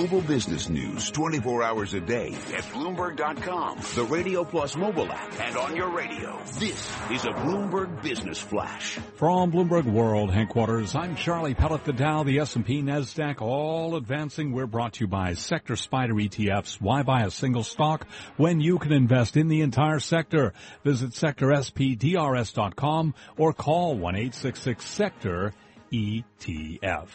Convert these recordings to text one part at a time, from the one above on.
global business news 24 hours a day at Bloomberg.com, the Radio Plus mobile app, and on your radio. This is a Bloomberg Business Flash. From Bloomberg World headquarters, I'm Charlie Pellet. The Dow, the S&P, NASDAQ, all advancing. We're brought to you by Sector SPDR ETFs. Why buy a single stock when you can invest in the entire sector? Visit sectorspdrs.com or call 1-866-SECTOR ETF.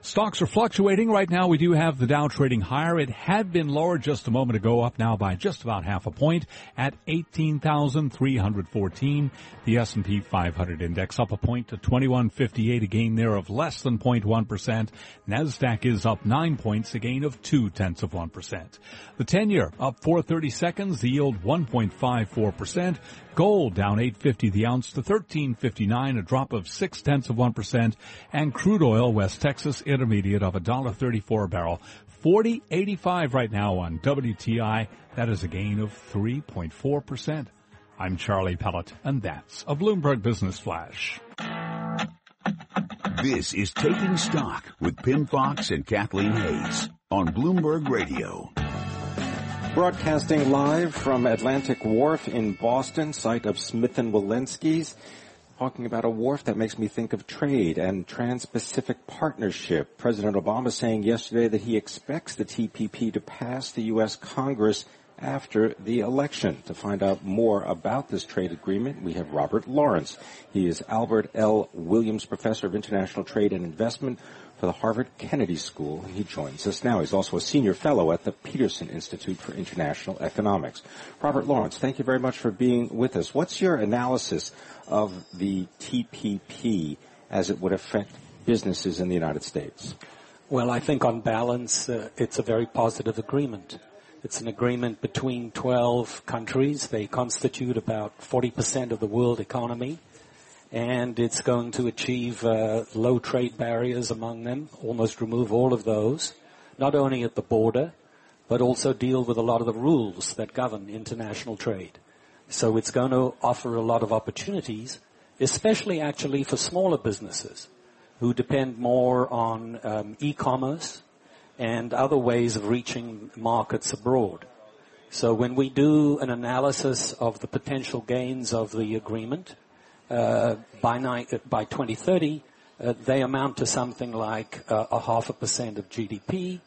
Stocks are fluctuating. Right now we do have the Dow trading higher. It had been lower just a moment ago, up now by just about half a point at 18,314. The S&P 500 index up a point to 2158, a gain there of less than 0.1%. NASDAQ is up nine points, a gain of two tenths of 1%. The 10 year up 430 seconds, the yield 1.54%. Gold down 850 the ounce to 1359, a drop of six tenths of 1%. And crude oil, West Texas intermediate of $1.34 a barrel. 40.85 right now on WTI. That is a gain of 3.4%. I'm Charlie Pellet, and that's a Bloomberg Business Flash. This is Taking Stock with Pimm Fox and Kathleen Hays on Bloomberg Radio. Broadcasting live from Atlantic Wharf in Boston, site of Smith & Wollensky's, talking about a wharf that makes me think of trade and trans-Pacific partnership. President Obama saying yesterday that he expects the TPP to pass the U.S. Congress after the election. To find out more about this trade agreement, we have Robert Lawrence. He is Albert L. Williams Professor of International Trade and Investment for the Harvard Kennedy School. He joins us now. He's also a senior fellow at the Peterson Institute for International Economics. Robert Lawrence, thank you very much for being with us. What's your analysis of the TPP as it would affect businesses in the United States? Well, I think on balance, uh, it's a very positive agreement. It's an agreement between 12 countries. They constitute about 40% of the world economy and it's going to achieve uh, low trade barriers among them, almost remove all of those, not only at the border, but also deal with a lot of the rules that govern international trade. So it's going to offer a lot of opportunities, especially actually for smaller businesses who depend more on um, e-commerce and other ways of reaching markets abroad. So when we do an analysis of the potential gains of the agreement, by, ni- by 2030, uh, they amount to something like uh, a half a percent of GDP,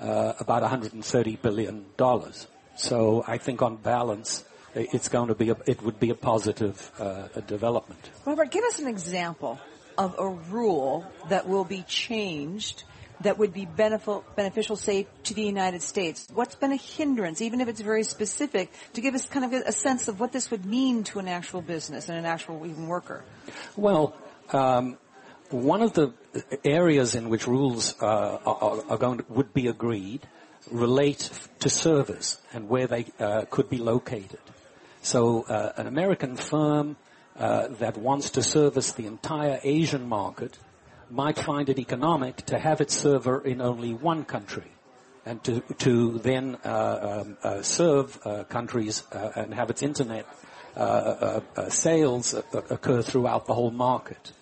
uh, about 130 billion dollars. So I think on balance, it's going to be a, it would be a positive uh, development. Robert, give us an example of a rule that will be changed that would be beneficial, say, to the United States? What's been a hindrance, even if it's very specific, to give us kind of a sense of what this would mean to an actual business and an actual even worker? Well, um, one of the areas in which rules uh, are, are, going to, would be agreed relate to servers and where they uh, could be located. So, uh, an American firm uh, that wants to service the entire Asian market might find it economic to have its server in only one country and to, to then uh, um, uh, serve uh, countries uh, and have its internet uh, uh, sales occur throughout the whole market.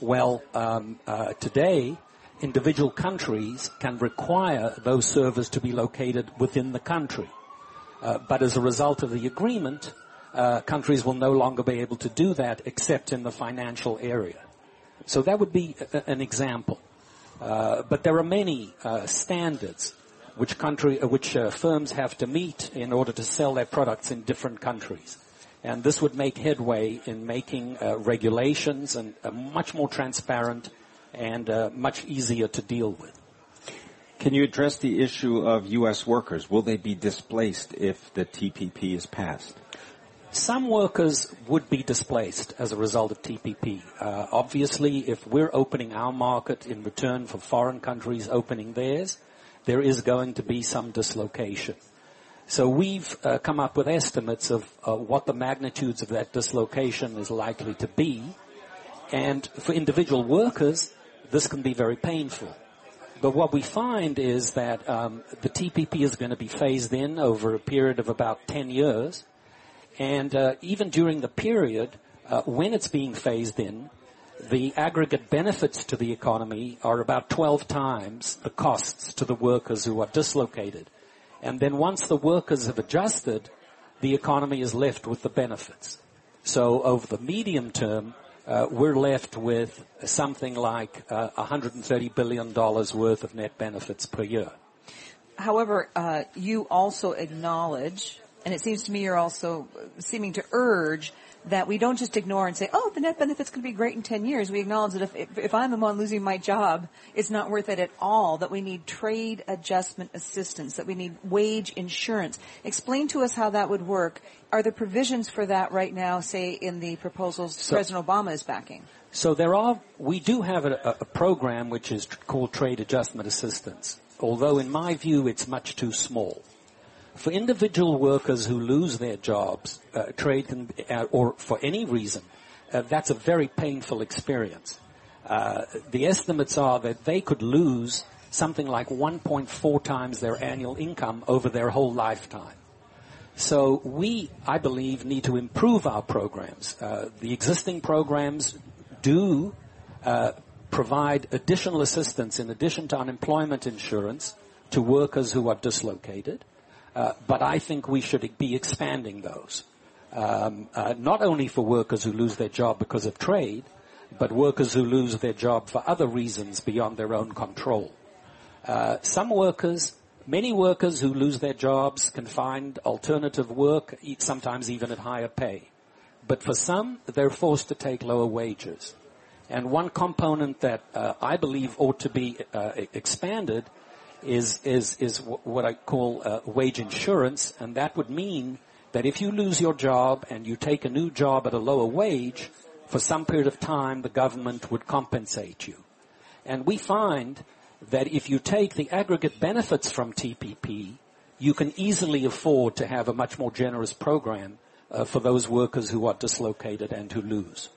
Well, um, today, individual countries can require those servers to be located within the country. but as a result of the agreement, countries will no longer be able to do that except in the financial area. So that would be a, an example. Uh, but there are many uh, standards which country, uh, which uh, firms have to meet in order to sell their products in different countries. And this would make headway in making uh, regulations and uh, much more transparent and much easier to deal with. Can you address the issue of U.S. workers? Will they be displaced if the TPP is passed? Some workers would be displaced as a result of TPP. Uh, obviously, if we're opening our market in return for foreign countries opening theirs, there is going to be some dislocation. So we've uh, come up with estimates of uh, what the magnitudes of that dislocation is likely to be. And for individual workers, this can be very painful. But what we find is that um, the TPP is going to be phased in over a period of about 10 years. And uh, even during the period uh, when it's being phased in, the aggregate benefits to the economy are about 12 times the costs to the workers who are dislocated. And then once the workers have adjusted, the economy is left with the benefits. So over the medium term, uh, we're left with something like uh, $130 billion worth of net benefits per year. However, uh, you also acknowledge, and it seems to me you're also seeming to urge that we don't just ignore and say, oh, the net benefit's going to be great in 10 years. We acknowledge that if, if I'm the one losing my job, it's not worth it at all, that we need trade adjustment assistance, that we need wage insurance. Explain to us how that would work. Are there provisions for that right now, say, in the proposals so, President Obama is backing? So there are, we do have a, a program which is called trade adjustment assistance, although in my view it's much too small. For individual workers who lose their jobs, uh, trade can, uh, or for any reason, uh, that's a very painful experience. Uh, the estimates are that they could lose something like 1.4 times their annual income over their whole lifetime. So we, I believe, need to improve our programs. Uh, the existing programs do uh, provide additional assistance in addition to unemployment insurance to workers who are dislocated. Uh, but I think we should be expanding those. Um, uh, not only for workers who lose their job because of trade, but workers who lose their job for other reasons beyond their own control. Uh, some workers, many workers who lose their jobs can find alternative work, sometimes even at higher pay. But for some, they're forced to take lower wages. And one component that uh, I believe ought to be uh, expanded is is is what I call uh, wage insurance, and that would mean that if you lose your job and you take a new job at a lower wage, for some period of time, the government would compensate you. And we find that if you take the aggregate benefits from TPP, you can easily afford to have a much more generous program uh, for those workers who are dislocated and who lose.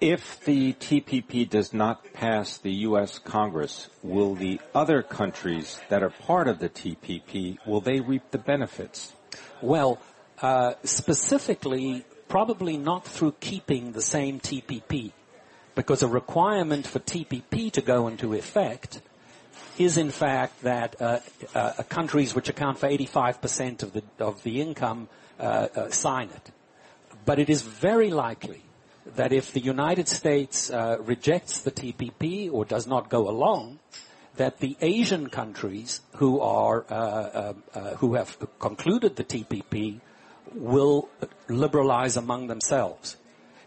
If the TPP does not pass the U.S. Congress, will the other countries that are part of the TPP, will they reap the benefits? Well, uh, specifically, probably not through keeping the same TPP, because a requirement for TPP to go into effect is in fact that uh, uh, countries which account for 85% of the of the income uh, uh, sign it. But it is very likely that if the United States uh, rejects the TPP or does not go along, that the Asian countries who are uh, uh, uh who have concluded the TPP will liberalize among themselves.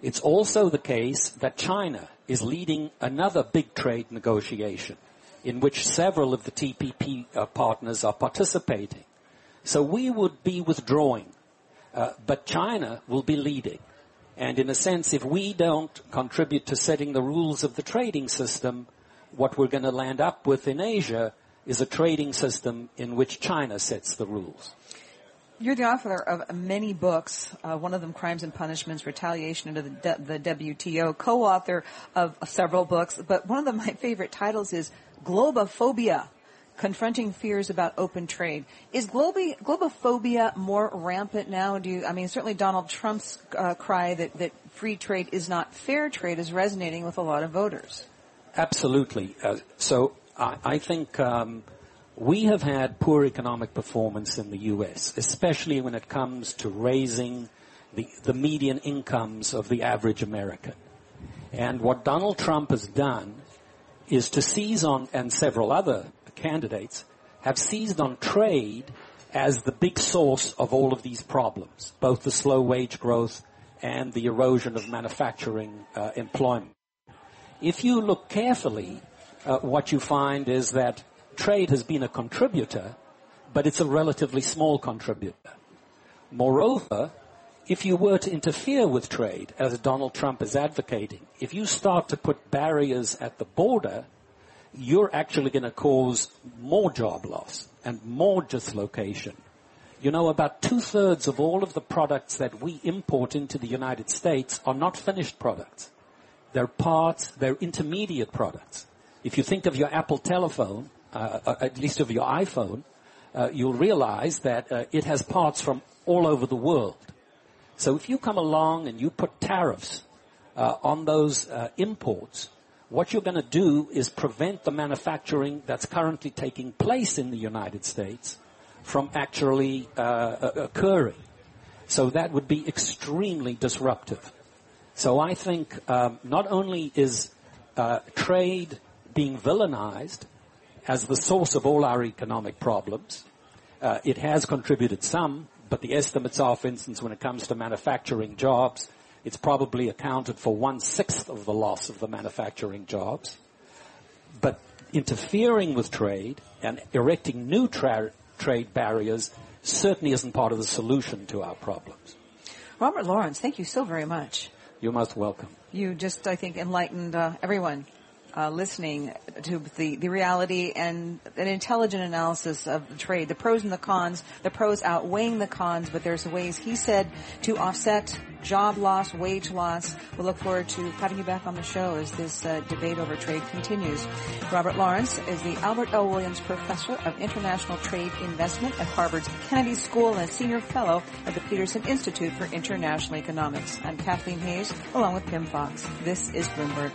It's also the case that China is leading another big trade negotiation in which several of the TPP uh, partners are participating. So we would be withdrawing, uh, but China will be leading. And in a sense, if we don't contribute to setting the rules of the trading system, what we're going to land up with in Asia is a trading system in which China sets the rules. You're the author of many books, uh, one of them Crimes and Punishments, Retaliation under the, the WTO, co-author of, of several books, but one of the, my favorite titles is Globaphobia, confronting fears about open trade. Is globi- globaphobia more rampant now? Do you, I mean, certainly Donald Trump's uh, cry that, that free trade is not fair trade is resonating with a lot of voters. Absolutely. Uh, so I, I think um, we have had poor economic performance in the U.S., especially when it comes to raising the, the median incomes of the average American. And what Donald Trump has done is to seize on, and several other candidates have seized on trade as the big source of all of these problems, both the slow wage growth and the erosion of manufacturing uh, employment. If you look carefully, uh, what you find is that trade has been a contributor, but it's a relatively small contributor. Moreover, if you were to interfere with trade, as Donald Trump is advocating, if you start to put barriers at the border, you're actually going to cause more job loss and more dislocation. You know, about two thirds of all of the products that we import into the United States are not finished products. They're parts, they're intermediate products. If you think of your Apple telephone, uh, uh at least of your iPhone, uh, you'll realize that uh, it has parts from all over the world. So if you come along and you put tariffs uh, on those uh, imports, what you're going to do is prevent the manufacturing that's currently taking place in the United States from actually uh, occurring. So that would be extremely disruptive. So I think um, not only is uh, trade being villainized as the source of all our economic problems, uh, it has contributed some, but the estimates are, for instance, when it comes to manufacturing jobs, it's probably accounted for one sixth of the loss of the manufacturing jobs. But interfering with trade and erecting new tra- trade barriers certainly isn't part of the solution to our problems. Robert Lawrence, thank you so very much. You're most welcome. You just, I think, enlightened uh, everyone uh, listening to the, the reality and an intelligent analysis of the trade, the pros and the cons, the pros outweighing the cons, but there's ways, he said, to offset job loss, wage loss. We'll look forward to having you back on the show as this uh, debate over trade continues. Robert Lawrence is the Albert L. Williams Professor of International Trade Investment at Harvard's Kennedy School and a Senior Fellow at the Peterson Institute for International Economics. I'm Kathleen Hays along with Pimm Fox. This is Bloomberg.